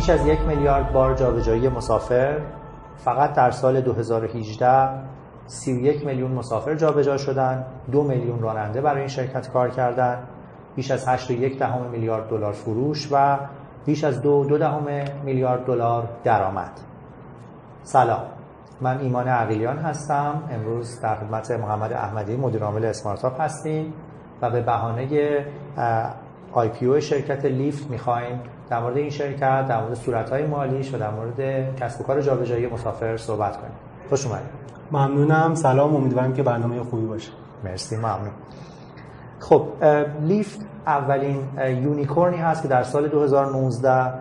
بیش از یک میلیارد بار جابجایی مسافر. فقط در سال 2018 31 میلیون مسافر جابجا شدن. دو میلیون راننده برای این شرکت کار کردن. بیش از 8.1 دهم میلیارد دلار فروش و بیش از دو دو دهم میلیارد دلار درآمد. سلام. من ایمان عقیلیان هستم. امروز در خدمت محمد احمدی مدیر عامل اسمارتاپ هستیم و به بهانه IPO شرکت Lyft می‌خوایم در مورد این شرکت در مورد صورتهای مالیش و در مورد کسب و کار جابجایی مسافر صحبت کنیم. خوش اومدید. ممنونم. سلام. امیدوارم که برنامه خوبی باشه. مرسی. ممنون. خب Lyft اولین unicorn ی هست که در سال 2019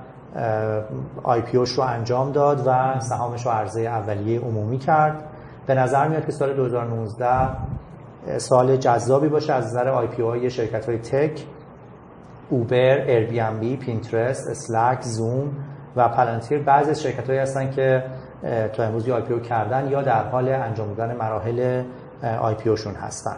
IPO رو انجام داد و سهامش رو عرضه اولیه عمومی کرد. به نظر میاد که سال 2019 سال جذابی باشه از نظر IPO های شرکت های tech. Uber، Airbnb، Pinterest، Slack، Zoom و Palantir بعضی از شرکت هایی هستن که تا امروز IPO کردن یا در حال انجام دادن مراحل IPO هستن.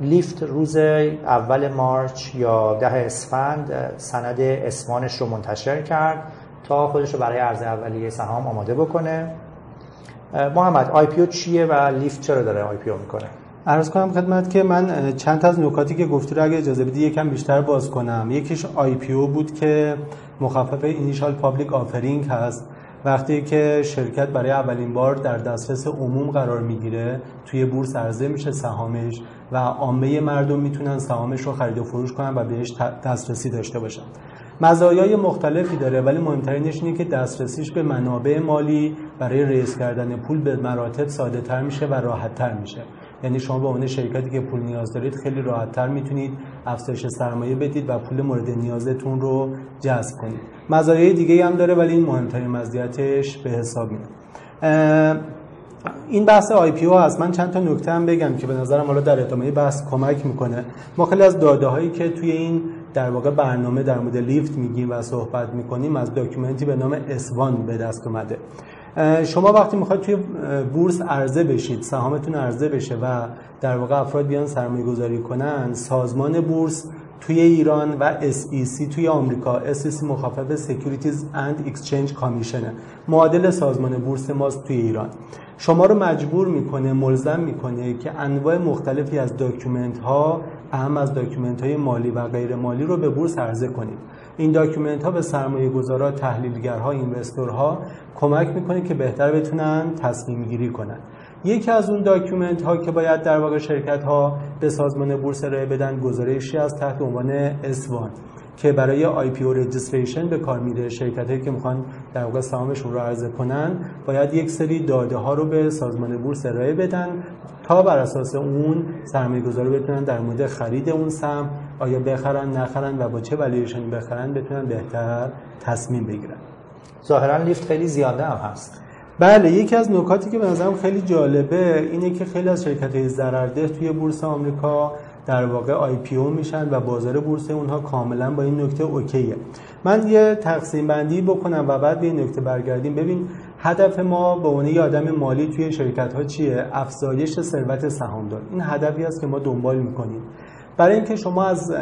Lyft روز اول مارچ یا ده اسفند سند اسمانش رو منتشر کرد تا خودش رو برای عرضه اولیه سهام آماده بکنه. محمد IPO چیه و Lyft چرا داره IPO می‌کنه؟ عرض کنم خدمت که من چند از نکاتی که گفتی رو اگه اجازه بدی یکم بیشتر باز کنم. یکیش IPO بود که مخفف initial public offering هست. وقتی که شرکت برای اولین بار در دسترس عموم قرار می‌گیره توی بورس عرضه میشه سهامش و عامه مردم می‌تونن سهامش رو خرید و فروش کنن و بهش دسترسی داشته باشن. مزایای مختلفی داره ولی مهمترینش اینه که دسترسیش به منابع مالی برای raise کردن پول به مراتب ساده تر میشه و راحت تر میشه. یعنی شما به عنوان شرکتی که پول نیاز دارید خیلی راحتتر می‌تونید افزایش سرمایه بدید و پول مورد نیازتون رو جذب کنید. مزایای دیگه هم داره ولی این مهمترین مزیتش به حساب میاد. این بحث IPO هست. من چند تا نکته هم بگم که به نظرم حالا در ادامه بحث کمک می‌کنه. ما خیلی از داده هایی که توی این در واقع برنامه در مورد Lyft میگیم و صحبت می‌کنیم از document ی به نام S-1 به دست اومده. شما وقتی می‌خواید توی بورس عرضه بشید سهامتون عرضه بشه و در واقع افراد بیان سرمایه گذاری کنن سازمان بورس توی ایران و SEC توی آمریکا SEC مخفف Securities and Exchange Commission معادل سازمان بورس ماست توی ایران. شما رو مجبور می‌کنه ملزم می‌کنه که انواع مختلفی از document ها اعم از document های مالی و غیر مالی رو به بورس عرضه کنید. این document ها به سرمایه گذارا تحلیلگرها investor ها کمک می‌کنه که بهتر بتونن تصمیم گیری کنن. یکی از اون document ها که باید در واقع شرکت ها به سازمان بورس ارائه بدن گزارشیه تحت عنوان S-1 که برای IPO registration به کار میره. شرکت هایی که می‌خوان در واقع سهامشون رو عرضه کنن باید یک سری داده ها رو به سازمان بورس ارائه بدن تا بر اساس اون سرمایه گذارا بتونن در مورد خرید اون سهم آیا بخرن نخرن و با چه ولیوشنی بخرن بتونن بهتر تصمیم بگیرن. ظاهرا لیفت خیلی زیاده هم هست. بله یکی از نکاتی که به نظرم خیلی جالبه اینه که خیلی از شرکت های ضررده توی بورس آمریکا در واقع آی پی او میشن و بازار بورس اونها کاملا با این نکته اوکیه. من یه تقسیم بندی بکنم و بعد به این نکته برگردیم. ببین هدف ما به عنوان یه آدم مالی توی شرکت ها چیه؟ افزایش ثروت سهامدار. این هدفی است که ما دنبال می‌کنیم. برای اینکه شما از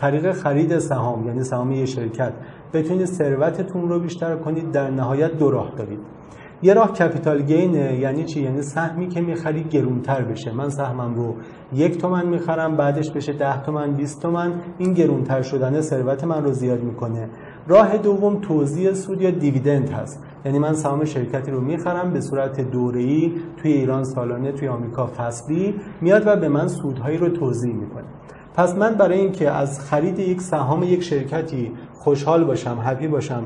طریق خرید سهام یعنی سهام یه شرکت بتونید ثروتتون رو بیشتر کنید در نهایت دو راه دارید. یه راه کپیتال گینه یعنی چی؟ یعنی سهمی که می‌خری گرونتر بشه. من سهمم رو یک تومن می‌خرم بعدش بشه ده تومن 20 تومن. این گرونتر شدن ثروت من رو زیاد می‌کنه. راه دوم توزیع سود یا دیویدند هست. یعنی من سهام شرکتی رو می‌خرم به صورت دوره‌ای توی ایران سالانه توی آمریکا فصلی میاد و به من سودهایی رو توزیع می‌کنه. پس من برای اینکه از خرید یک سهام یک شرکتی خوشحال باشم happy باشم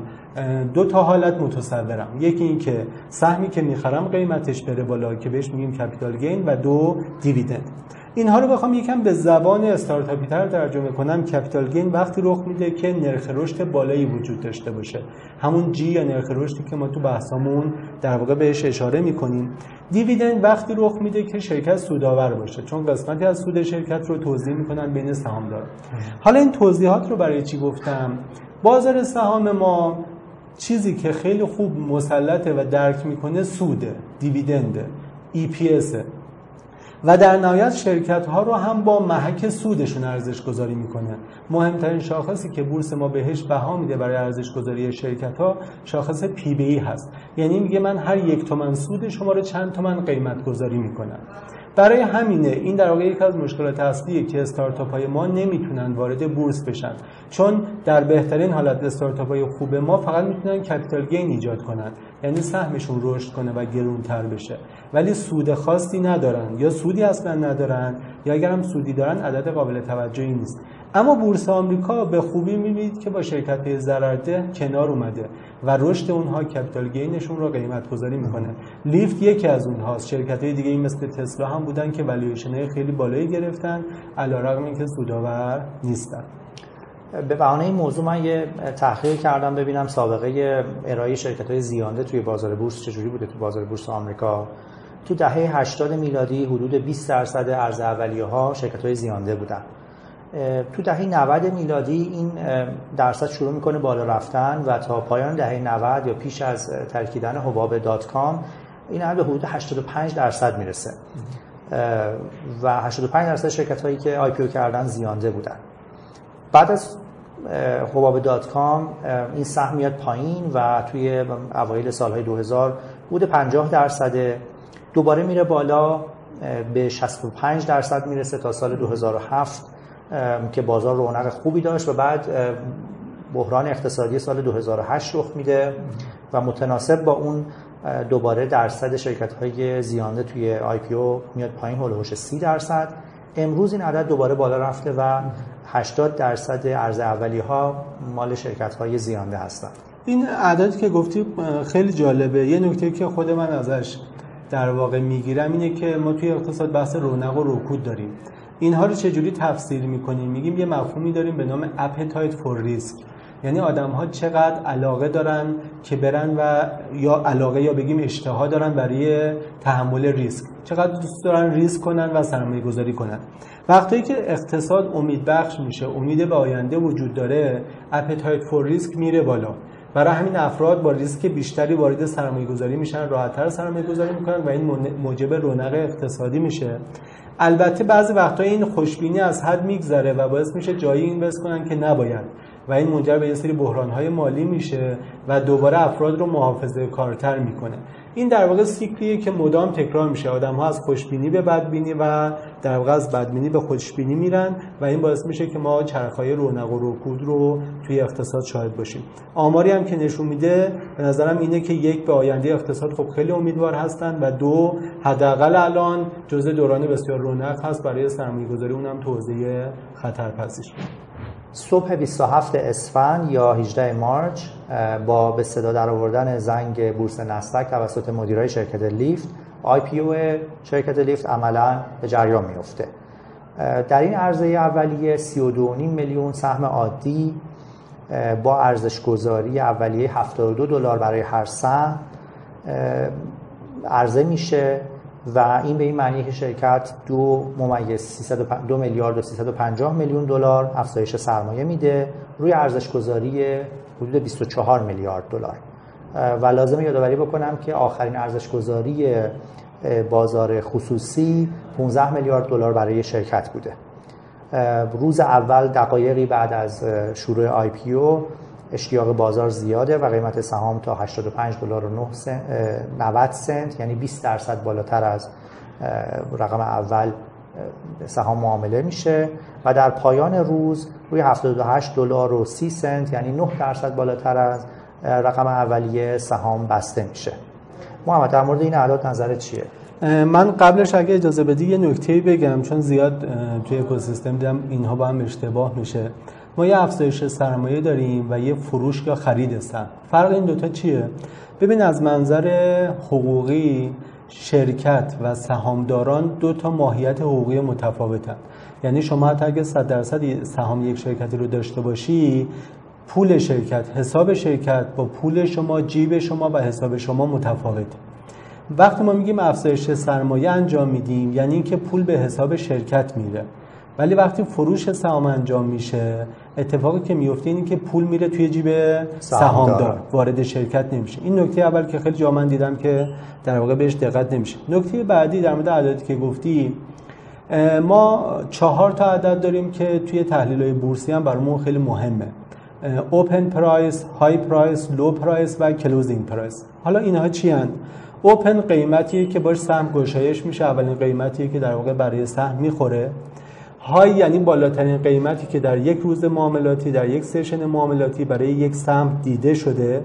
دو تا حالت متصورم. یکی اینکه سهمی که می‌خرم قیمتش بره بالا که بهش میگیم capital gain و دو dividend. اینها رو بخوام یکم به زبان استارتاپی تر ترجمه کنم. capital gain وقتی رخ میده که نرخ رشد بالایی وجود داشته باشه. همون G یا نرخ رشدی که ما تو بحثامون در واقع بهش اشاره می‌کنیم. دیویدند وقتی رخ میده که شرکت سودآور باشه. چون قسمتی از سود شرکت رو توضیح می‌کنن بین سهامدار. حالا این توضیحات رو برای چی گفتم؟ بازار سهام ما چیزی که خیلی خوب مسلطه و درک می‌کنه سوده دیویدنده EPS و در نهایت شرکت ها رو هم با محک سودشون ارزش گذاری می‌کنه. مهمترین شاخصی که بورس ما بهش بها میده برای ارزش گذاری شرکت ها شاخص پی بی ای هست. یعنی میگه من هر یک تومن سود شما رو چند تومن قیمت گذاری می‌کنم. برای همینه این در واقع یکی از مشکلات اصلیه که استارتاپ های ما نمی‌تونن وارد بورس بشن. چون در بهترین حالت استارتاپ های خوب ما فقط می‌تونن capital gain ایجاد کنن. یعنی سهمشون رشد کنه و گرونتر بشه. ولی سود خاصی ندارن یا سودی اصلا ندارن یا اگر هم سودی دارن عدد قابل توجهی نیست. اما بورس آمریکا به خوبی می‌بینید که با شرکت ضررده کنار اومده و رشد اونها capital gain شون رو قیمت گذاری می‌کنه. Lyft یکی از اونهاست. شرکت های دیگه ای مثل تسلا هم بودن که والویشن خیلی بالایی گرفتن علیرغم اینکه سودآور نیستن. به بهانه این موضوع من یه تحقیق کردم ببینم سابقه ارائه شرکت های زیانده توی بازار بورس چجوری بوده تو بازار بورس آمریکا. تو دهه 80 میلادی حدود 20 درصد عرضه اولیه ها شرکت های زیانده بودن. تو دهه 90 میلادی این درصد شروع می‌کنه بالا رفتن و تا پایان دهه 90 یا پیش از ترکیدن حباب dot-com این به حدود 85 درصد می‌رسه. و 85 درصد شرکت هایی که IPO کردن زیانده بودن. بعد از حباب dot-com این سهم پایین و توی اوایل سالهای 2000 بود 50 درصد دوباره میره بالا به 65 درصد می‌رسه تا سال 2007 که بازار رونق خوبی داشت و بعد بحران اقتصادی سال 2008 رخ میده و متناسب با اون دوباره درصد شرکت های زیانده توی آی پی او میاد پایین هولوش 30 درصد. امروز این عدد دوباره بالا رفته و 80 درصد ارز اولی ها مال شرکت های زیانده هستند. این عددی که گفتی خیلی جالبه. یه نکته که خود من ازش در واقع می‌گیرم اینه که ما توی اقتصاد بحث رونق و رکود داریم. اینها رو چجوری تفسیر می‌کنیم؟ میگیم یه مفهومی داریم به نام appetite for risk. یعنی آدم ها چقدر علاقه دارن که برن و یا علاقه یا بگیم اشتها دارن برای تحمل ریسک چقدر دوست دارن ریسک کنن و سرمایه گذاری کنن. وقتی که اقتصاد امید بخش میشه امید به آینده وجود داره appetite for risk میره بالا. برای همین افراد با ریسک بیشتری وارد سرمایه گذاری میشن راحتتر سرمایه گذاری می‌کنن و این موجب رونق اقتصادی میشه. البته بعضی وقتا این خوشبینی از حد میگذره و باعث میشه جایی اینوست کنن که نباید. و این منجر به یه سری بحرانهای مالی میشه و دوباره افراد رو محافظه کارتر می‌کنه. این در واقع سیکلیه که مدام تکرار میشه. آدم ها از خوشبینی به بدبینی و در واقع از بدبینی به خوشبینی میرن و این باعث میشه که ما چرخهای رونق و رکود رو توی اقتصاد شاهد باشیم. آماری هم که نشون میده به نظرم اینه که یک به آینده اقتصاد خب خیلی امیدوار هستن و دو حداقل الان جزء دوران بسیار رونق هست. برای سرمایه‌گذاری اونم توزیع خطرپذیر. صبح 27 اسفند یا 18 مارچ با به صدا در آوردن زنگ بورس نسدک توسط مدیرای شرکت لیفت آی پی شرکت لیفت عملا به جریان میفته در این عرضه اولیه 32.5 میلیون سهم عادی با ارزش گذاری اولیه 72 دلار برای هر سهم عرضه میشه. و این به این معنی که شرکت دو ممیز میلیارد و 350 میلیون دلار افزایش سرمایه میده روی ارزش گذاری حدود 24 میلیارد دلار. و لازم یادآوری بکنم که آخرین ارزش گذاری بازار خصوصی 15 میلیارد دلار برای شرکت بوده. روز اول دقایقی بعد از شروع آی پی او اشتیاق بازار زیاده و قیمت سهام تا 85 دلار و 90 سنت یعنی 20 درصد بالاتر از رقم اول سهام معامله میشه و در پایان روز روی 78 دلار و 30 سنت یعنی 9 درصد بالاتر از رقم اولیه سهام بسته میشه. محمد در مورد این اعداد نظرت چیه؟ من قبلش اگه اجازه بدی یه نکته بگم چون زیاد توی اکوسیستم دیدم اینها با هم اشتباه میشه. ما یه افزایش سرمایه داریم و یه فروش یا خرید سهم. فرق این دوتا چیه؟ ببین از منظر حقوقی شرکت و سهامداران دو تا ماهیت حقوقی متفاوتن. یعنی شما حتی اگه 100 درصد سهام یک شرکتی رو داشته باشی پول شرکت حساب شرکت با پول شما جیب شما و حساب شما متفاوته. وقتی ما میگیم افزایش سرمایه انجام میدیم یعنی اینکه پول به حساب شرکت میره. ولی وقتی فروش سهام انجام میشه اتفاقی که میفته اینه که پول میره توی جیب سهامدار. وارد شرکت نمیشه. این نکته اول که خیلی جا من دیدم که در واقع بهش دقت نمیشه. نکته بعدی در مورد عددی که گفتی ما چهار تا عدد داریم که توی تحلیل های بورسی هم برامون خیلی مهمه. open price، high price، low price و closing price حالا اینها چی هستن؟ open قیمتیه که باش سهم گشایش میشه. اولین قیمتیه که در واقع برای سهم می‌خوره. high یعنی بالاترین قیمتی که در یک روز معاملاتی در یک session معاملاتی برای یک سهم دیده شده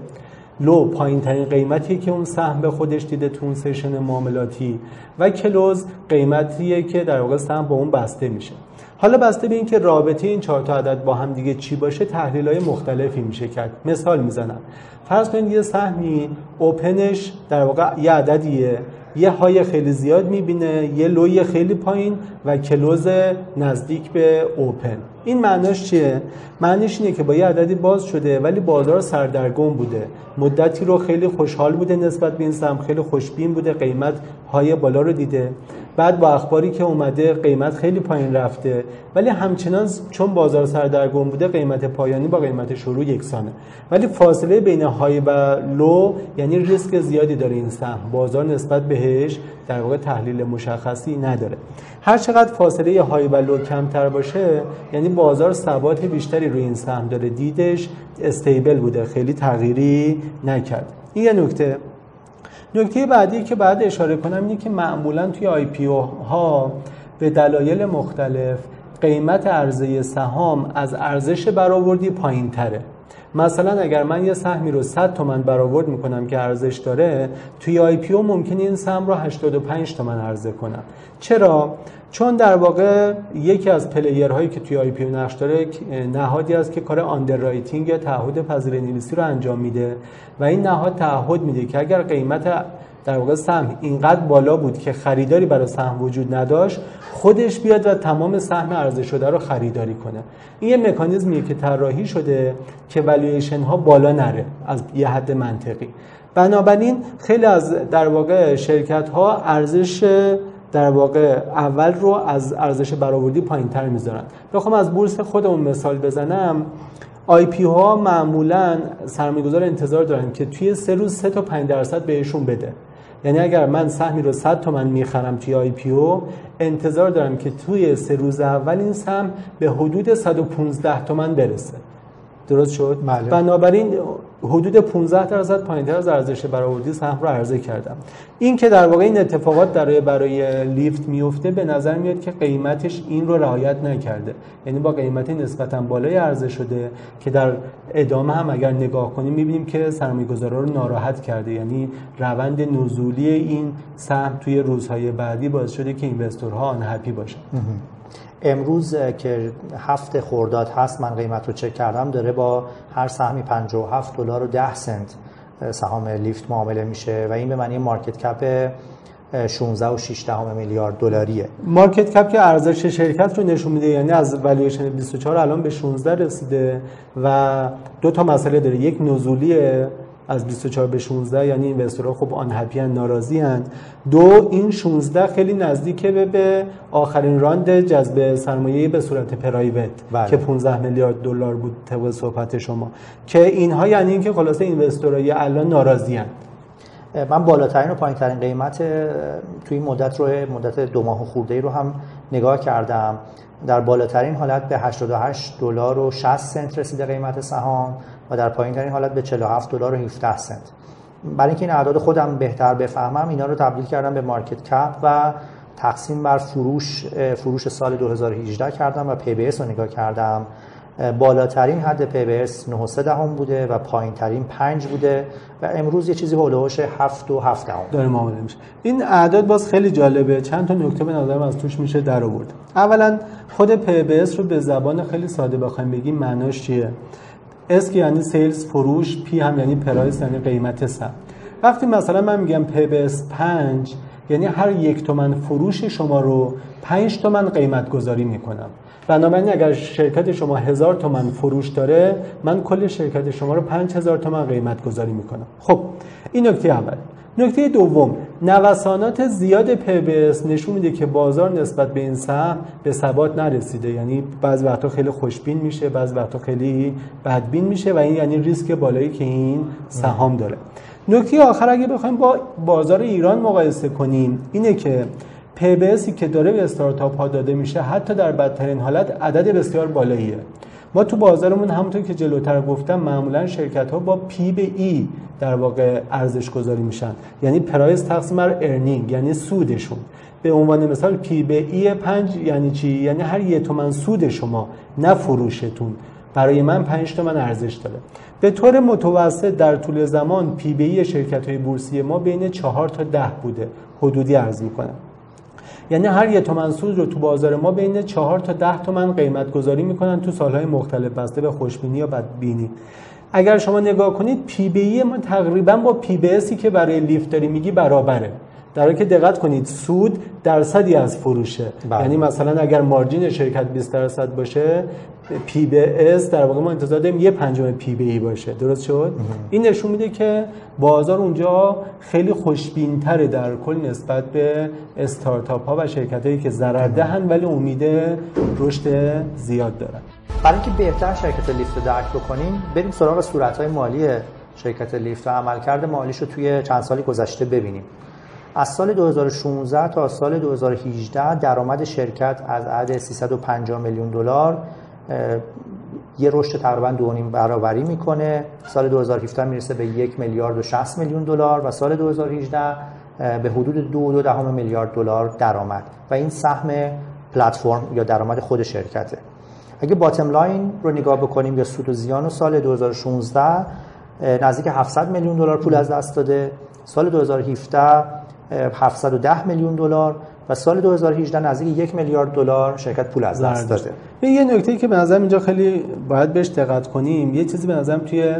low پایین ترین قیمتی که اون سهم به خودش دیده تو اون session معاملاتی و close قیمتیه که در واقع سهم با اون بسته میشه. حالا بسته به اینکه رابطه این چهار تا عدد با هم دیگه چی باشه تحلیل های مختلفی میشه کرد. مثال می‌زنم. فرض کنید یه سهمی اوپنش در واقع یه عددیه. یه های خیلی زیاد می‌بینه یه لوی خیلی پایین و کلوز نزدیک به اوپن. این معناش چیه؟ معنیش اینه که با یه عددی باز شده ولی بازار سردرگم بوده. مدتی رو خیلی خوشحال بوده نسبت به این سهم خیلی خوشبین بوده قیمت های بالا رو دیده. بعد با اخباری که اومده قیمت خیلی پایین رفته. ولی همچنان چون بازار سردرگم بوده قیمت پایانی با قیمت شروع یکسانه. ولی فاصله بین های و لو یعنی ریسک زیادی داره این سهم. بازار نسبت بهش در واقع تحلیل مشخصی نداره. هر چقدر فاصله های و لو کمتر باشه یعنی بازار ثبات بیشتری روی این سهم داره. دیدش استیبل بوده خیلی تغییری نکرد. این یه نکته. نکته بعدی که باید اشاره کنم اینه که معمولا توی IPO ها به دلایل مختلف قیمت عرضه سهام از ارزش برآوردی پایین تره مثلا اگر من یه سهمی رو 100 تومن برآورد می‌کنم که ارزش داره توی IPO ممکنه این سهم رو 85 تومن عرضه کنم. چرا؟ چون در واقع یکی از player هایی که توی IPO نقش داره نهادی است که کار underwriting یا تعهد پذیرایی نویسی رو انجام میده و این نهاد تعهد میده که اگر قیمت در واقع سهم اینقدر بالا بود که خریداری برای سهم وجود نداشت خودش بیاد و تمام سهم عرضه شده رو خریداری کنه. این یه مکانیزمیه که طراحی شده که والویشن ها بالا نره از یه حد منطقی. بنابراین خیلی از در واقع شرکت ها ارزش در واقع اول رو از ارزش برآوردی پایینتر می‌ذارن. بخوام از بورس خودمون مثال بزنم. IPO ها معمولا سرمایه‌گذار انتظار دارن که توی سه روز سه تا 5 درصد بهشون بده. یعنی اگر من سهمی رو 100 تومن می‌خرم توی IPO انتظار دارم که توی سه روز اول این سهم به حدود 115 تومن برسه درست شد بله. بنابراین حدود 15 درصد پایینتر از ارزش برآوردی سهم رو عرضه کردم. این که در واقع این اتفاقات برای برای لیفت میفته به نظر میاد که قیمتش این رو رعایت نکرده. یعنی با قیمت نسبتا بالای عرضه شده که در ادامه هم اگر نگاه کنیم می‌بینیم که سرمایه‌گذارا رو ناراحت کرده. یعنی روند نزولی این سهم توی روزهای بعدی باعث شده که اینوستورها آن هپی باشن امروز که هفت خورداد هست من قیمت رو چک کردم داره با هر سهمی 57 دلار و 10 سنت سهام لیفت معامله میشه و این به معنی مارکت کپ 16 و 6 دهم میلیارد دلاریه. market cap که ارزش شرکت رو نشون میده یعنی از والویشن 24 الان به 16 رسیده و دو تا مسئله داره. یک نزولیه از 24 به 16 یعنی investor ها خب unhappy ناراضی هند دو این 16 خیلی نزدیکه به, به آخرین round جذب سرمایه به صورت private بله. که 15 میلیارد دلار بود طبق صحبت شما. که اینها یعنی اینکه خلاصه investor های الان ناراضی هند من بالاترین و پایینترین قیمت توی این مدت رو مدت دو ماه خورده ای رو هم نگاه کردم. در بالاترین حالت به 88 دلار و 60 سنت رسیده قیمت سهام. و در پایین ترین حالت به 47 دلار و 17 سنت. برای اینکه این اعداد خودم بهتر بفهمم اینا رو تبدیل کردم به market cap و تقسیم بر فروش فروش سال 2018 کردم و P/S رو نگاه کردم. بالاترین حد P/S 9.3 دهم بوده و پایین ترین 5 بوده و امروز یه چیزی حول و حوش 7 و 7 دهم داره معامله میشه. این اعداد باز خیلی جالبه. چند تا نکته به نظرم از توش میشه در آورد اولا خود P/S رو به زبان خیلی ساده بخوایم بگیم معناش چیه؟ S یعنی sales فروش P هم یعنی price یعنی قیمت سهم وقتی مثلا من میگم P/S 5 یعنی هر یک تومن فروش شما رو 5 تومن قیمت گذاری می‌کنم. بنابراین اگر شرکت شما هزار تومن فروش داره من کل شرکت شما رو 5000 تومن قیمت گذاری می‌کنم. خب این نکته اول. نکته دوم نوسانات زیاد پبس نشون میده که بازار نسبت به این سهم به ثبات نرسیده. یعنی بعض وقتا خیلی خوشبین میشه بعض وقتا خیلی بدبین میشه و این یعنی ریسک بالایی که این سهام داره. نکته آخر اگه بخوایم با بازار ایران مقایسه کنیم اینه که PBSی که داره به استارتاپ ها داده میشه حتی در بدترین حالت عدد بسیار بالاییه. ما تو بازارمون همونطور که جلوتر گفتم معمولا شرکت ها با P/E در واقع ارزش گذاری میشن. یعنی price تقسیم بر earning یعنی سودشون. به عنوان مثال P/E 5 یعنی چی؟ یعنی هر یه تومن سود شما نه فروشتون. برای من 5 تومن ارزش داره. به طور متوسط در طول زمان P/E شرکت های بورسی ما بین 4 تا 10 بوده. حدودی عرض می‌کنم. یعنی هر یه تومن سود رو تو بازار ما بین 4 تا 10 تومن قیمت گذاری می‌کنن تو سالهای مختلف بسته به خوشبینی یا بدبینی. اگر شما نگاه کنید P/E ما تقریبا با P/S ی که برای لیفت داری میگی برابره. در حالی که دقت کنید سود درصدی از فروشه. بله. یعنی مثلا اگر margin شرکت 20 درصد باشه P/S در واقع ما انتظار داریم یه پنجم P/E باشه. درست شد؟ این نشون میده که بازار اونجا خیلی خوشبین تره در کل نسبت به استارتاپ ها و شرکت هایی که ضرر دهن ولی امید رشد زیاد دارن. برای اینکه بهتر شرکت لیفت رو درک بکنیم بریم سراغ صورت های مالی شرکت لیفت و عملکرد مالیش رو توی چند سالی گذشته ببینیم. از سال 2016 تا سال 2018 درآمد شرکت از عدد 350 میلیون دلار یه رشد تقریبا دو نیم برابری می‌کنه. سال 2017 می‌رسه به یک میلیارد و 60 میلیون دلار و سال 2018 به حدود دو دو دهم میلیارد دلار درآمد. و این سهم پلتفرم یا درآمد خود شرکته. اگه باتم لاین رو نگاه بکنیم یا سود و زیان و سال 2016 نزدیک 700 میلیون دلار پول از دست داده. سال 2017 710 میلیون دلار. و سال 2018 نزدیک یک میلیارد دلار شرکت پول از دست داده. یه نکته که به نظر اینجا خیلی باید بهش دقت کنیم یه چیزی به نظرم توی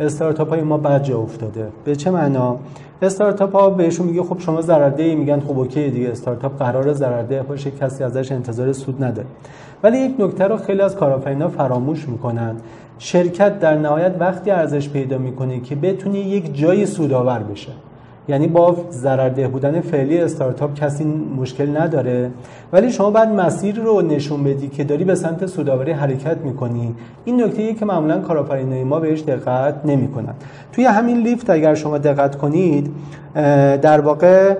استارتاپ های ما بد جا افتاده. به چه معنا؟ استارتاپ ها بهشون میگه خب شما ضررده میگن خب اوکی دیگه استارتاپ قرار ضررده باشه کسی ازش انتظار سود نداره ولی یک نکته رو خیلی از کارآفرینا فراموش می‌کنن. شرکت در نهایت وقتی ارزش پیدا می‌کنه که بتونه یک جای سودآور بشه. یعنی با ضررده بودن فعلی استارتاپ کسی مشکل نداره. ولی شما بعد مسیر رو نشون بدی که داری به سمت سوداوری حرکت می‌کنی. این نکته که معمولا کارآفرینای ما بهش دقت نمی‌کنن. توی همین لیفت اگر شما دقت کنید در واقع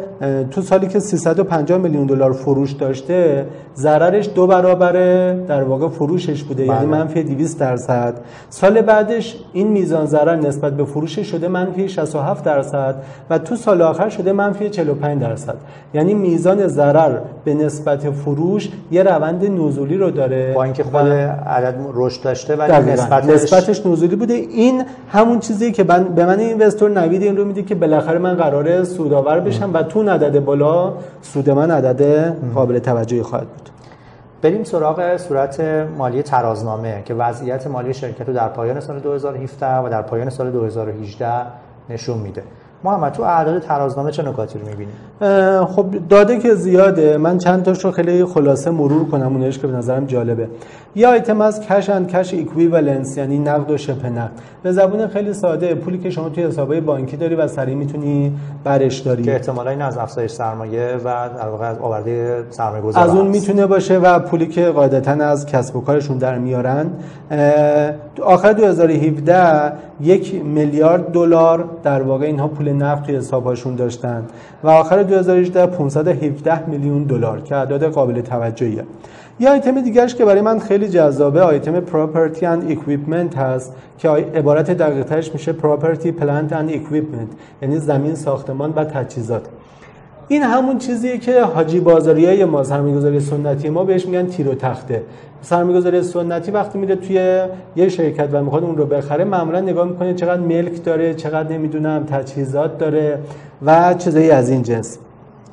تو سالی که 350 میلیون دلار فروش داشته ضررش دو برابر در واقع فروشش بوده. یعنی بله. منفی 200 درصد. سال بعدش این میزان ضرر نسبت به فروشش شده منفی 67 درصد و تو سال آخر شده منفی 45 درصد. یعنی میزان ضرر به نسبت فروش یه روند نزولی رو داره با اینکه خود عدد رشد داشته ولی نسبتش نسبتش نزولی بوده. این همون چیزی که من به من اینوستور نوید این رو میده که بالاخره من قراره سودآور بشم و تو عدد بالا سود من عدد قابل توجهی خواهد بود. بریم سراغ صورت مالی ترازنامه که وضعیت مالی شرکت رو در پایان سال 2017 و در پایان سال 2018 نشون میده. محمد تو اعداد ترازنامه چه نکاتی رو می‌بینیم خب داده که زیاده. من چند تاش رو خیلی خلاصه مرور کنم اونش که به نظرم جالبه. یه آیتم از cash and cash equivalents یعنی نقد و شبه نقد. به زبون خیلی ساده پولی که شما توی حسابای بانکی داری و سریع می‌تونی برش داری. که احتمالاً این از افزایش سرمایه و در واقع از آورده سرمایه گذار از اون می‌تونه باشه و پولی که قاعدتا از کسب و کارشون در میارن. آخر 2017 یک میلیارد دلار در واقع اینها پول نقد توی حسابشون داشتن و آخر 2018 517 میلیون دلار که اعداد قابل توجهیه. یه آیتم دیگرش که برای من خیلی جذابه آیتم property and equipment هست که عبارت دقیقترش میشه property plant and equipment یعنی زمین ساختمان و تجهیزات. این همون چیزیه که حاجی بازاری های ما سرمایه‌گذاری سنتی ما بهش میگن تیر و تخته. سرمایه‌گذاری سنتی وقتی میره توی یه شرکت و می‌خواد اون رو بخره معمولا نگاه می‌کنه چقدر ملک داره چقدر نمی‌دونم تجهیزات داره و چیزایی از این جنس.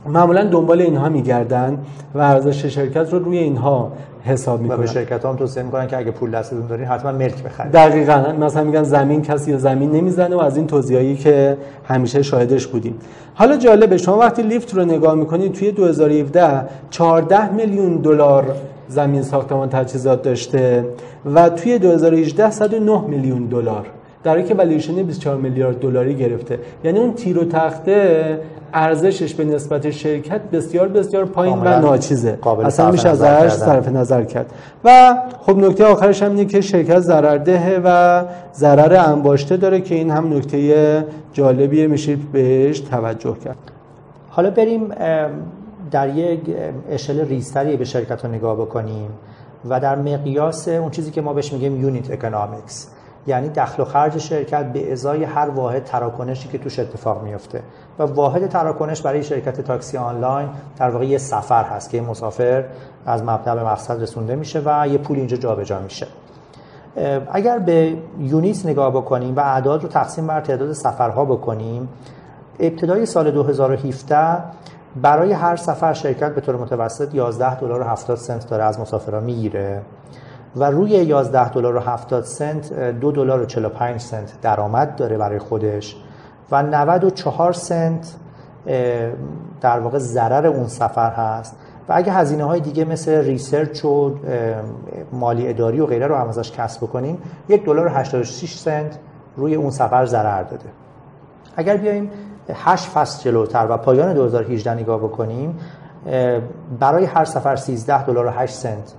معمولا دنبال اینها میگردن و ارزش شرکت رو روی اینها حساب می‌کنن و به شرکت هم توصیه می‌کنن که اگه پول دستتون دارین حتما ملک بخرید. دقیقاً. مثلا میگن زمین کسی زمین نمی‌زنه و از این توضیحایی که همیشه شاهدش بودیم. حالا جالبه شما وقتی لیفت رو نگاه می‌کنید توی 2017 14 میلیون دلار زمین ساختمان تجهیزات داشته و توی 2018 109 میلیون دلار. در حالی که والیوشن 24 میلیارد دلاری گرفته. یعنی اون تیر و تخته ارزشش به نسبت شرکت بسیار بسیار پایین و ناچیزه. اصلا میشه ازش صرف نظر کرد. و خب نکته آخرش هم اینه که شرکت ضررده و ضرر انباشته داره که این هم نکته جالبیه میشه بهش توجه کرد. حالا بریم در یک اشل ریزتری به شرکت رو نگاه بکنیم و در مقیاس اون چیزی که ما بهش میگیم unit economics یعنی دخل و خرج شرکت به ازای هر واحد تراکنشی که توش اتفاق میفته و واحد تراکنش برای شرکت تاکسی آنلاین در واقع یه سفر هست که مسافر از مبدا به مقصد رسونده میشه و یه پول اینجا جابجا میشه. اگر به یونیت نگاه بکنیم و اعداد رو تقسیم بر تعداد سفرها بکنیم ابتدای سال 2017 برای هر سفر شرکت به طور متوسط 11 دلار و 70 سنت داره از مسافرها می‌گیره. و روی 11 دلار و 70 سنت 2 دلار و 45 سنت درآمد داره برای خودش و 94 سنت در واقع ضرر اون سفر هست. و اگه هزینه های دیگه مثل research و مالی اداری و غیره رو هم ازش کسر بکنیم یک دلار و 86 سنت روی اون سفر ضرر داده. اگر بیایم 8 فصل جلوتر و پایان 2018 نگاه بکنیم برای هر سفر 13 دلار و 8 سنت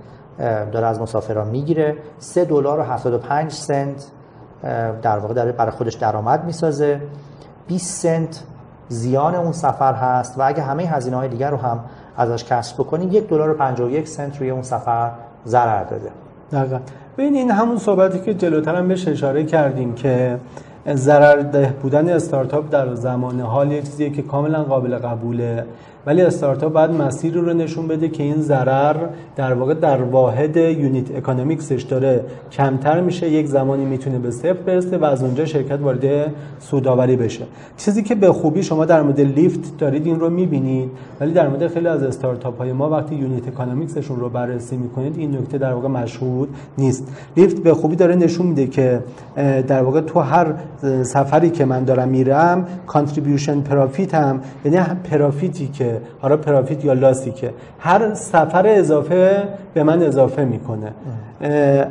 داره از مسافران می‌گیره. 3 دلار و 75 سنت در واقع داره برای خودش درآمد می‌سازه. 20 سنت زیان اون سفر هست و اگه همه هزینه های دیگر رو هم ازش کسب بکنیم یک دلار و 51 سنت روی اون سفر ضرر داده. دقیقا. ببین این همون صحبتی که جلوتر هم بهش اشاره کردیم که ضررده بودن استارتاپ در زمان حال یه چیزیه که کاملا قابل قبوله. ولی استارتاپ باید مسیر رو نشون بده که این ضرر در واقع در واحد unit economics ش داره. کمتر میشه یک زمانی می‌تونه به صفر برسه و از اونجا شرکت وارد سوداوری بشه. چیزی که به خوبی شما در مورد لیفت دارید این رو می‌بینید ولی در مورد خیلی از استارتاپ های ما وقتی unit economics شون رو بررسی می‌کنید این نکته در واقع مشهود نیست. لیفت به خوبی داره نشون میده که در واقع تو هر سفری که من دارم میرم contribution profit م یعنی profit ی که حالا profit یا loss ی که هر سفر اضافه به من اضافه می‌کنه.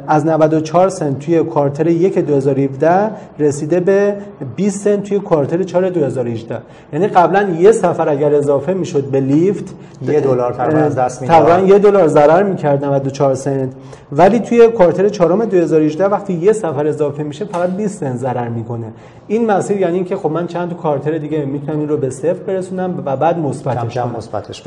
از 94 سنت توی کوارتر 1 2017 رسیده به 20 سنت توی کوارتر 4 2018 یعنی قبلا یه سفر اگر اضافه می‌شد به لیفت یه دلار تقریبا از دست می‌داد. تقریبا یه دلار ضرر می‌کرد 94 سنت. ولی توی کوارتر 4 2018 وقتی یه سفر اضافه میشه فقط 20 سنت ضرر می‌کنه. این مسیر یعنی اینکه خب من چند تا کوارتر دیگه می‌تونم این رو به صفر برسونم و بعد مثبتش کنم. مثبتش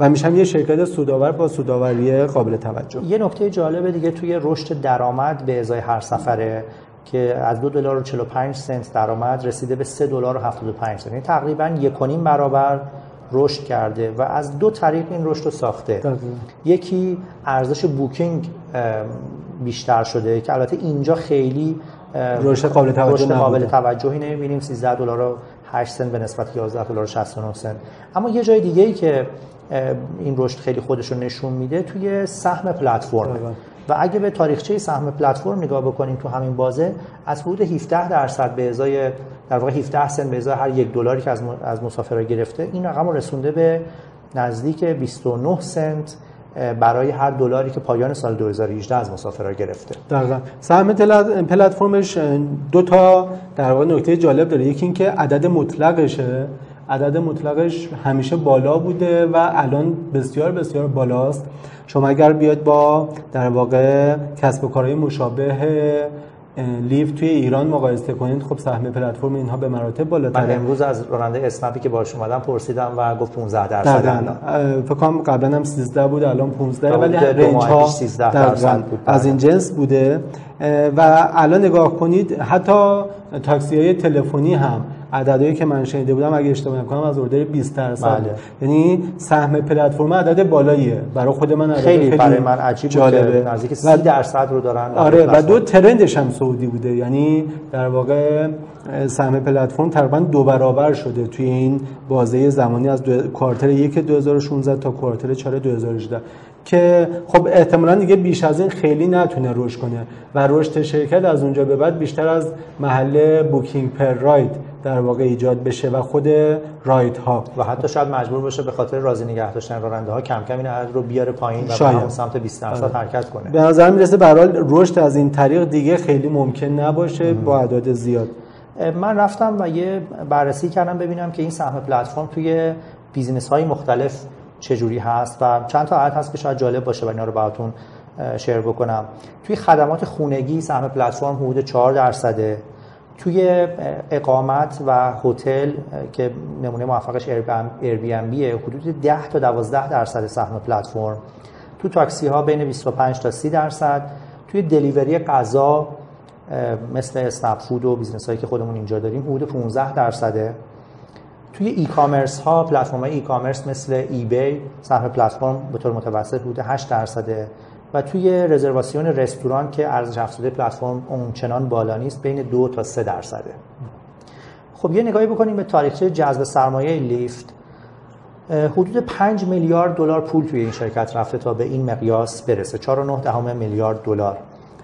و میشم یه شرکت سودآور با سودآوری قابل توجه. یه نکته جالب دیگه توی رشد درآمد به ازای هر سفره که از دو دلار و 45 سنت درآمد رسیده به 3 دلار و 75 سنت. یعنی تقریبا یک برابر رشد کرده و از دو طریق این رشد رو ساخته. یکی ارزش بوکینگ بیشتر شده که البته اینجا خیلی رشد قابل توجه قابل توجهی نمی‌بینیم. 13 دلار و 8 سنت به نسبت 11 دلار و 69 سنت. اما یه جای دیگه ای که این رشد خیلی خودش رو نشون میده توی سهم پلتفرم. و اگه به تاریخچه سهم پلتفرم نگاه بکنیم تو همین بازه از حدود 17 درصد به ازای در واقع 17 سنت به ازای هر یک دلاری که از از مسافرها گرفته این رقم رو رسونده به نزدیک 29 سنت برای هر دلاری که پایان سال 2018 از مسافرها گرفته. دقیقاً. سهم پلتفرمش دو تا در واقع نکته جالب داره. یکی اینکه عدد مطلقشه. عدد مطلقش همیشه بالا بوده و الان بسیار بسیار بالاست. شما اگر بیاد با در واقع کسب و کارهای مشابه لیف توی ایران مقایسه کنید خب سهم پلتفرم اینها به مراتب بالاتره. من امروز از راننده اسنپی که باش اومدم پرسیدم و گفت 15 درصد فکر کنم قبلا هم 13 بود الان 15 ولی رنج ها 13 درصد بود. از این جنس بوده. و الان نگاه کنید حتی تاکسی های تلفنی هم عددهایی که من شنیده بودم اگه اشتباه نکنم از اردر 20 درصد. بله. یعنی سهم پلتفرم عدد بالاییه. برای خود من عدد خیلی, خیلی برای من عجیب جالبه. نزدیک 30 درصد رو دارن آره و دو ترندش هم سعودی بوده. یعنی در واقع سهم پلتفرم تقریبا دو برابر شده توی این بازه زمانی از دو... کوارتر 1 2016 تا کوارتر 4 2018 که خب احتمالا دیگه بیش از این خیلی نتونه رشد کنه و رشد شرکت از اونجا به بعد بیشتر از محل بوکینگ پر راید در واقع ایجاد بشه و خود رایت ها و حتی شاید مجبور باشه به خاطر راضی نگه داشتن راننده ها کم کم این عدد رو بیاره پایین و به همون سمت 20 درصد آره. حرکت کنه. به نظر می‌رسه به رشد از این طریق دیگه خیلی ممکن نباشه با اعداد زیاد. من رفتم و یه بررسی کردم ببینم که این سهم پلتفرم توی business های مختلف چجوری هست و چند تا عدد هست که شاید جالب باشه و اینا رو براتون share بکنم. توی خدمات خونگی سهم پلتفرم حدود 4 درصده. توی اقامت و هتل که نمونه موفقش Airbnb یه حدود 10 تا 12 درصد سهم پلتفرم. تو تاکسی ها بین 25 تا 30 درصد. توی delivery غذا مثل اسنپ فود و business هایی که خودمون اینجا داریم حدود 15 درصده. توی ای کامرس ها پلتفرم ای کامرس مثل ای بی سهم پلتفرم به طور متوسط حدود 8 درصده. و توی رزرواسیون رستوران که ارزش افزوده پلتفرم اونچنان بالا نیست بین دو تا سه درصده. خب یه نگاهی بکنیم به تاریخچه جذب سرمایه لیفت. حدود 5 میلیارد دلار پول توی این شرکت رفته تا به این مقیاس برسه. 4.9 دهم میلیارد دلار.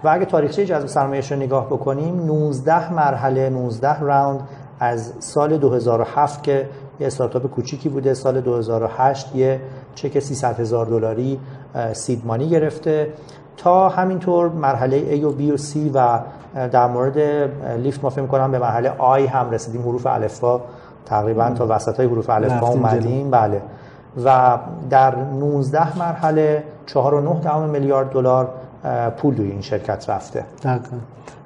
و اگه تاریخچه جذب سرمایه‌اش رو نگاه بکنیم 19 مرحله 19 راوند از سال 2007 که یه استارتاپ کوچیکی بوده سال 2008 یه چک 300 هزار دلاری سیدمانی گرفته. تا همینطور مرحله A و B و C و در مورد لیفت ما فکر کنم به مرحله آی هم رسیدیم. حروف الفبا تقریبا تا وسط های حروف الفبا اومدیم. بله. و در 19 مرحله 4.9 میلیارد دلار پول دوی این شرکت رفته.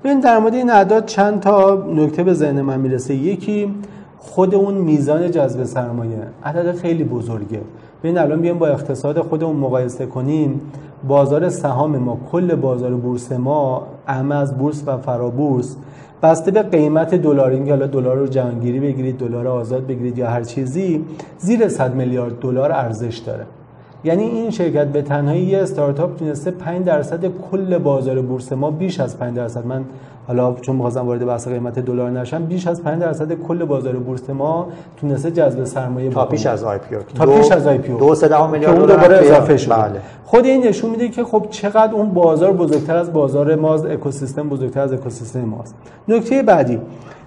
ببین در مورد این اعداد چند تا نکته به ذهن من می‌رسه. یکی خود اون میزان جذب سرمایه. عدد خیلی بزرگه. ببین الان بیایم با اقتصاد خودمون مقایسه کنیم بازار سهام ما کل بازار بورس ما اهم از بورس و فرابورس بسته به قیمت دلار. اینکه حالا دلار رو جهانگیری بگیرید دلار آزاد بگیرید یا هر چیزی زیر 100 میلیارد دلار ارزش داره. یعنی این شرکت به تنهایی یه استارتاپ تونسته 5 درصد کل بازار بورس ما بیش از 5 درصد. من حالا چون می‌خواستم وارد بحث قیمت دلار نشم بیش از 5 درصد کل بازار بورس ما تونسته جذب سرمایه تا پیش از I P تا پیش از IPO دو میلیارد دلار دوباره اضافه شد بله. خود این نشون میده که خب چقدر اون بازار بزرگتر از بازار ماست اکوسیستم بزرگتر از اکوسیستم ماست. نکته بعدی.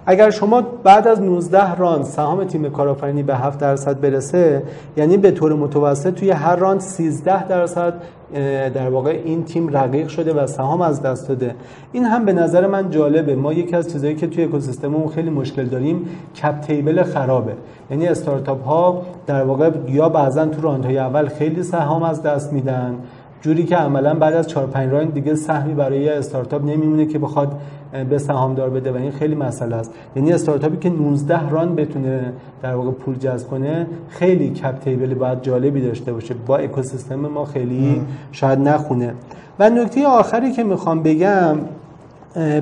اگر شما بعد از 19 راند سهام تیم کارآفرینی به 7 درصد برسه یعنی به طور متوسط توی هر راند 13 درصد در واقع این تیم رقیق شده و سهام از دست داده. این هم به نظر من جالبه. ما یکی از چیزهایی که توی اکوسیستممون خیلی مشکل داریم کپ تیبل خرابه. یعنی استارتاپ ها در واقع یا بعضا تو راندهای اول خیلی سهام از دست میدن جوری که عملا بعد از 4 5 راند دیگه سهمی برای استارتاپ نمیمونه که بخواد به سهامدار بده و این خیلی مسئله است. یعنی استارتاپی که 19 ران بتونه در واقع پول جذب کنه خیلی کپ تیبل باید جالبی داشته باشه. با اکوسیستم ما خیلی شاید نخونه. و نکته آخری که می‌خوام بگم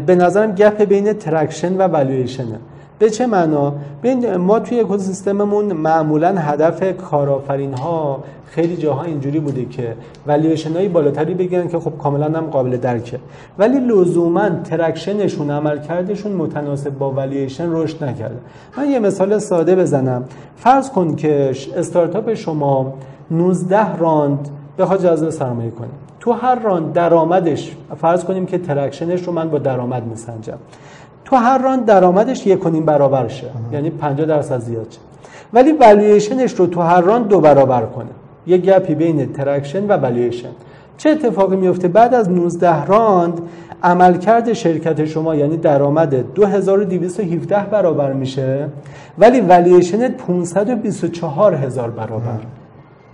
به نظرم gap بین traction و valuation ه به چه معنا؟ ببین ما توی اکوسیستممون معمولا هدف کارآفرین ها خیلی جاها اینجوری بوده که والیویشن های بالاتری بگیرن که خب کاملا هم قابل درکه. ولی لزوما traction شون عملکردشون متناسب با والیویشن رشد نکرده. من یه مثال ساده بزنم. فرض کن که استارتاپ شما 19 راند بخواد جذب سرمایه کنه. تو هر راند درآمدش فرض کنیم که traction ش رو من با درآمد میسنجم. تو هر راند درآمدش یک برابر شه یعنی 50 درصد زیاد شه. ولی valuation ش رو تو هر راند دو برابر کنه. یه gap ی بین traction و valuation چه اتفاقی میفته؟ بعد از 19 راند عملکرد شرکت شما یعنی درآمد 2217 برابر میشه ولی والویشنت 524 هزار برابر.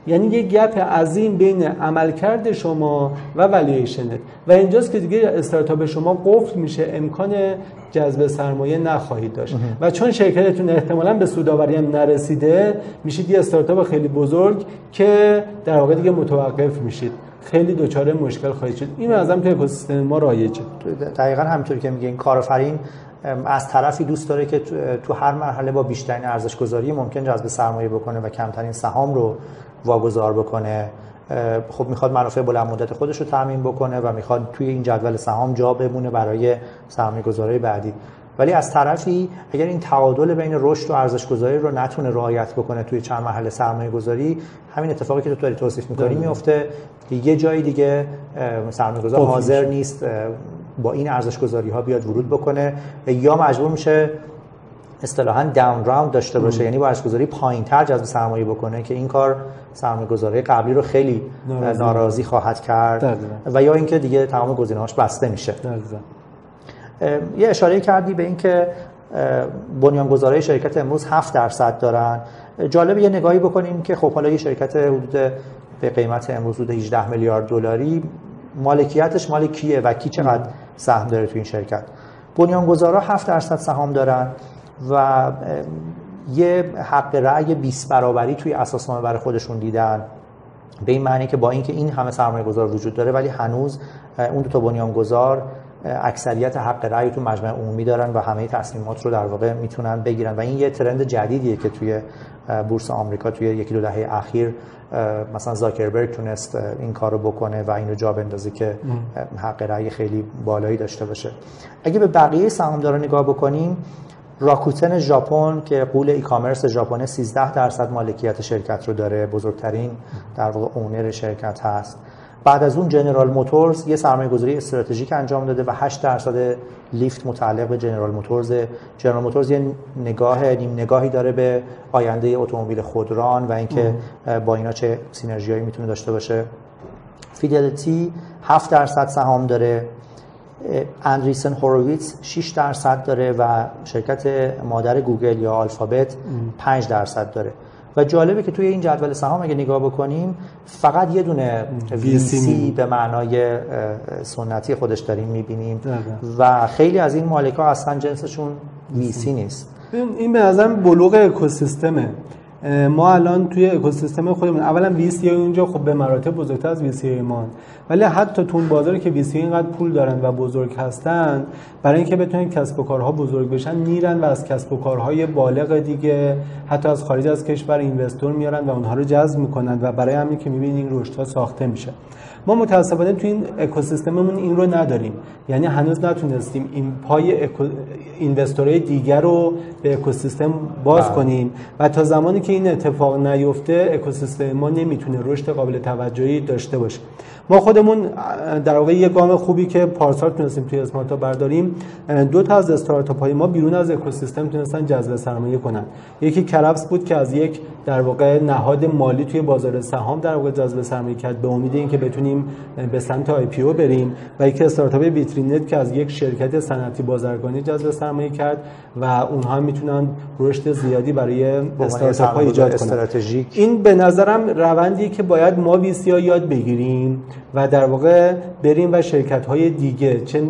یعنی یه gap عظیم بین عملکرد شما و والیویشنت و اینجاست که دیگه استارتاپ شما قفل میشه امکان جذب سرمایه نخواهید داشت. و چون شرکتتون احتمالا به سوداوری هم نرسیده میشید یه استارتاپ خیلی بزرگ که در واقع دیگه متوقف میشید. خیلی دچار مشکل خواهید شد. این از که اکوسیستم ما رایجه دقیقا همینطور که میگه این کارآفرین از طرفی دوست داره که تو هر مرحله با بیشترین ارزش گذاری ممکن جذب سرمایه بکنه و کمترین سهام رو واگذار بکنه خب می‌خواد منافع بلند مدت خودش رو تامین بکنه و می‌خواد توی این جدول سهام جا بمونه برای سرمایه گذاری بعدی ولی از طرفی اگر این تعادل بین رشد و ارزش گذاری رو نتونه رعایت بکنه توی چند محل سرمایه گذاری همین اتفاقی که تو داری توصیف می‌کنی بله. میفته یه جایی دیگه سرمایه گذار حاضر نیست با این ارزش گذاری ها بیاد ورود بکنه یا مجبور میشه اصطلاحا داون راوند داشته باشه. یعنی با ارزش‌گذاری پایین‌تر جذب سرمایه بکنه که این کار سرمایه‌گذاری قبلی رو خیلی ناراضی, ناراضی خواهد کرد. و یا اینکه دیگه تمام گزینه‌هاش بسته میشه. یه اشاره کردی به اینکه بنیانگذارای شرکت امروز 7 درصد دارن. جالب یه نگاهی بکنیم که خب حالا یه شرکت حدود به قیمت امروز حدود 18 میلیارد دلاری مالکیتش مال کیه و کی چقدر سهم داره تو این شرکت؟ بنیانگذارا 7 درصد سهام دارن. و یه حق رأی 20 برابری توی اساسنامه برای خودشون دیدن. به این معنی که با اینکه این همه سرمایه گذار وجود داره ولی هنوز اون دو تا بنیانگذار اکثریت حق رأی تو مجمع عمومی دارن و همه تصمیمات رو در واقع می‌تونن بگیرن. و این یه ترند جدیدیه که توی بورس آمریکا توی یکی دو دهه اخیر مثلا زاکربرگ تونست این کارو بکنه و اینو جا بندازه که حق رأی خیلی بالایی داشته باشه. اگه به بقیه سهامدارا نگاه بکنیم راکوتن ژاپن که قول ای کامرس ژاپن 13 درصد مالکیت شرکت رو داره بزرگترین در واقع اونر شرکت هست. بعد از اون جنرال موتورز یه سرمایه گذاری استراتژیک انجام داده و 8 درصد لیفت متعلق به جنرال موتورز. جنرال موتورز یه نگاه نیم نگاهی داره به آینده اتومبیل خودران و اینکه با اینا چه synergy ایی می‌تونه داشته باشه. فیدلیتی 7 درصد سهام داره. اندریسن هوروویتس 6 درصد داره و شرکت مادر گوگل یا آلفابت 5 درصد داره. و جالبه که توی این جدول سهام اگه نگاه بکنیم فقط یه دونه VC به معنای سنتی خودش داریم می‌بینیم. و خیلی از این مالک ها اصلا جنسشون VC نیست. این به نظرم بلوغ اکوسیستمه. ما الان توی اکوسیستم خودمون اولا وی سی اونجا خب به مراتب بزرگتر از وی سی ایمان ولی حتی تو اون بازاری که وی سی اینقدر پول دارن و بزرگ هستن برای اینکه بتونن کسب و کارها بزرگ بشن میرن و از کسب و کارهای بالغ دیگه حتی از خارج از کشور اینوستور میارن و اونها رو جذب می‌کنن و برای همین که می‌بینین این رشدها ساخته میشه. ما متاسفانه تو این اکوسیستممون این رو نداریم. یعنی هنوز نتونستیم این پای اکو... اینوستورهای دیگر رو به اکوسیستم باز بله. کنیم. و تا زمانی که این اتفاق نیفته اکوسیستم ما نمی‌تونه رشد قابل توجهی داشته باشه. ما خودمون در واقع یه گام خوبی که پارسال تونستیم توی اسمارتا برداریم دو تا از استارتاپ های ما بیرون از اکوسیستم تونستن جذب سرمایه کنن. یکی کرفس بود که از یک در واقع نهاد مالی توی بازار سهام در واقع جذب سرمایه کرد به امید اینکه بتونیم به سمت IPO بریم و یکی استارتاپ ویترینت که از یک شرکت صنعتی بازرگانی جذب سرمایه کرد و اونها می‌تونن رشد زیادی برای استارتاپ ها ایجاد کنن. این به نظرم روندی که باید ما وی یاد بگیریم. و در واقع بریم و شرکت های دیگه چه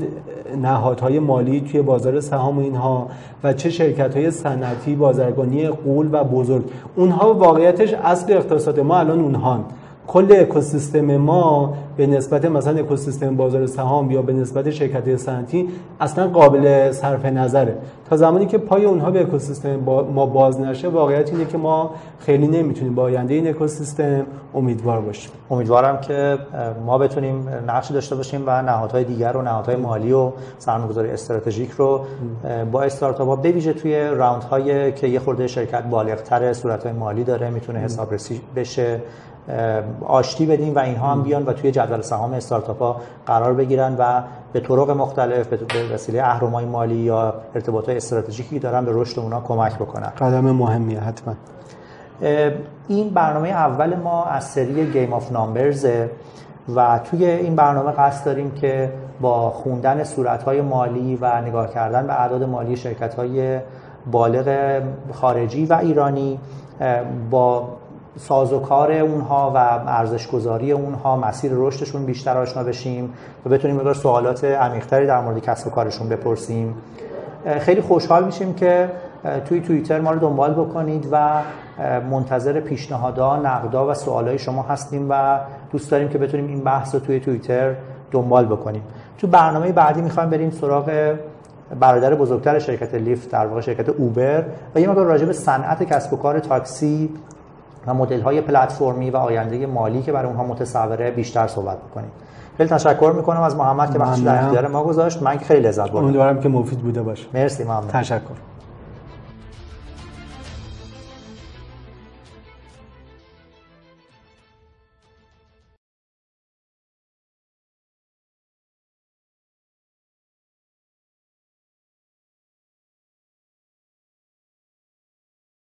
نهادهای مالی توی بازار سهام اینها و چه شرکت های صنعتی بازرگانی قول و بزرگ. اونها واقعیتش اصل اقتصاد ما الان اونهان کل اکوسیستم ما به نسبت مثلا اکوسیستم بازار سهام یا به نسبت شرکت صنعتی اصلا قابل صرف نظره. تا زمانی که پای اونها به اکوسیستم ما باز نشه واقعیت اینه که ما خیلی نمی‌تونیم با آینده این اکوسیستم امیدوار باشیم. امیدوارم که ما بتونیم نقشی داشته باشیم و نهادهای دیگر و نهادهای مالی و سرمایه‌گذاری استراتژیک رو با استارتاپ‌ها به ویژه توی round های که یه خورده شرکت بالغتر صورت‌های مالی داره می‌تونه حسابرسی بشه. آشتی بدیم و اینها هم بیان و توی جدول سهام استارتاپ ها قرار بگیرن و به طرق مختلف به وسیله اهرمای مالی یا ارتباط استراتژیکی دارن به رشد اونا کمک بکنن. قدم مهمیه حتما. این برنامه اول ما از سری Game of Numbers و توی این برنامه قصد داریم که با خوندن صورتهای مالی و نگاه کردن به اعداد مالی شرکت های بالغ خارجی و ایرانی با سازوکار اونها و ارزشگذاری اونها مسیر رشدشون بیشتر آشنا بشیم و بتونیم مقدار سوالات عمیق‌تری در مورد کسب و کارشون بپرسیم. خیلی خوشحال میشیم که توی توییتر ما رو دنبال بکنید و منتظر پیشنهادها، نقدا و سوالای شما هستیم و دوست داریم که بتونیم این بحث رو توی توییتر دنبال بکنیم. تو برنامه بعدی می‌خوایم بریم سراغ برادر بزرگتر شرکت لیفت در واقع شرکت اوبر و یه مقدار راجع به صنعت کسب و کار تاکسی و مدل های پلتفرمی و آینده مالی که برای اونها متصوره بیشتر صحبت بکنیم خیلی تشکر می‌کنم از محمد که وقتش در اختیار ما گذاشت. من خیلی لذت بردم. امیدوارم که مفید بوده باشه. مرسی محمد تشکر.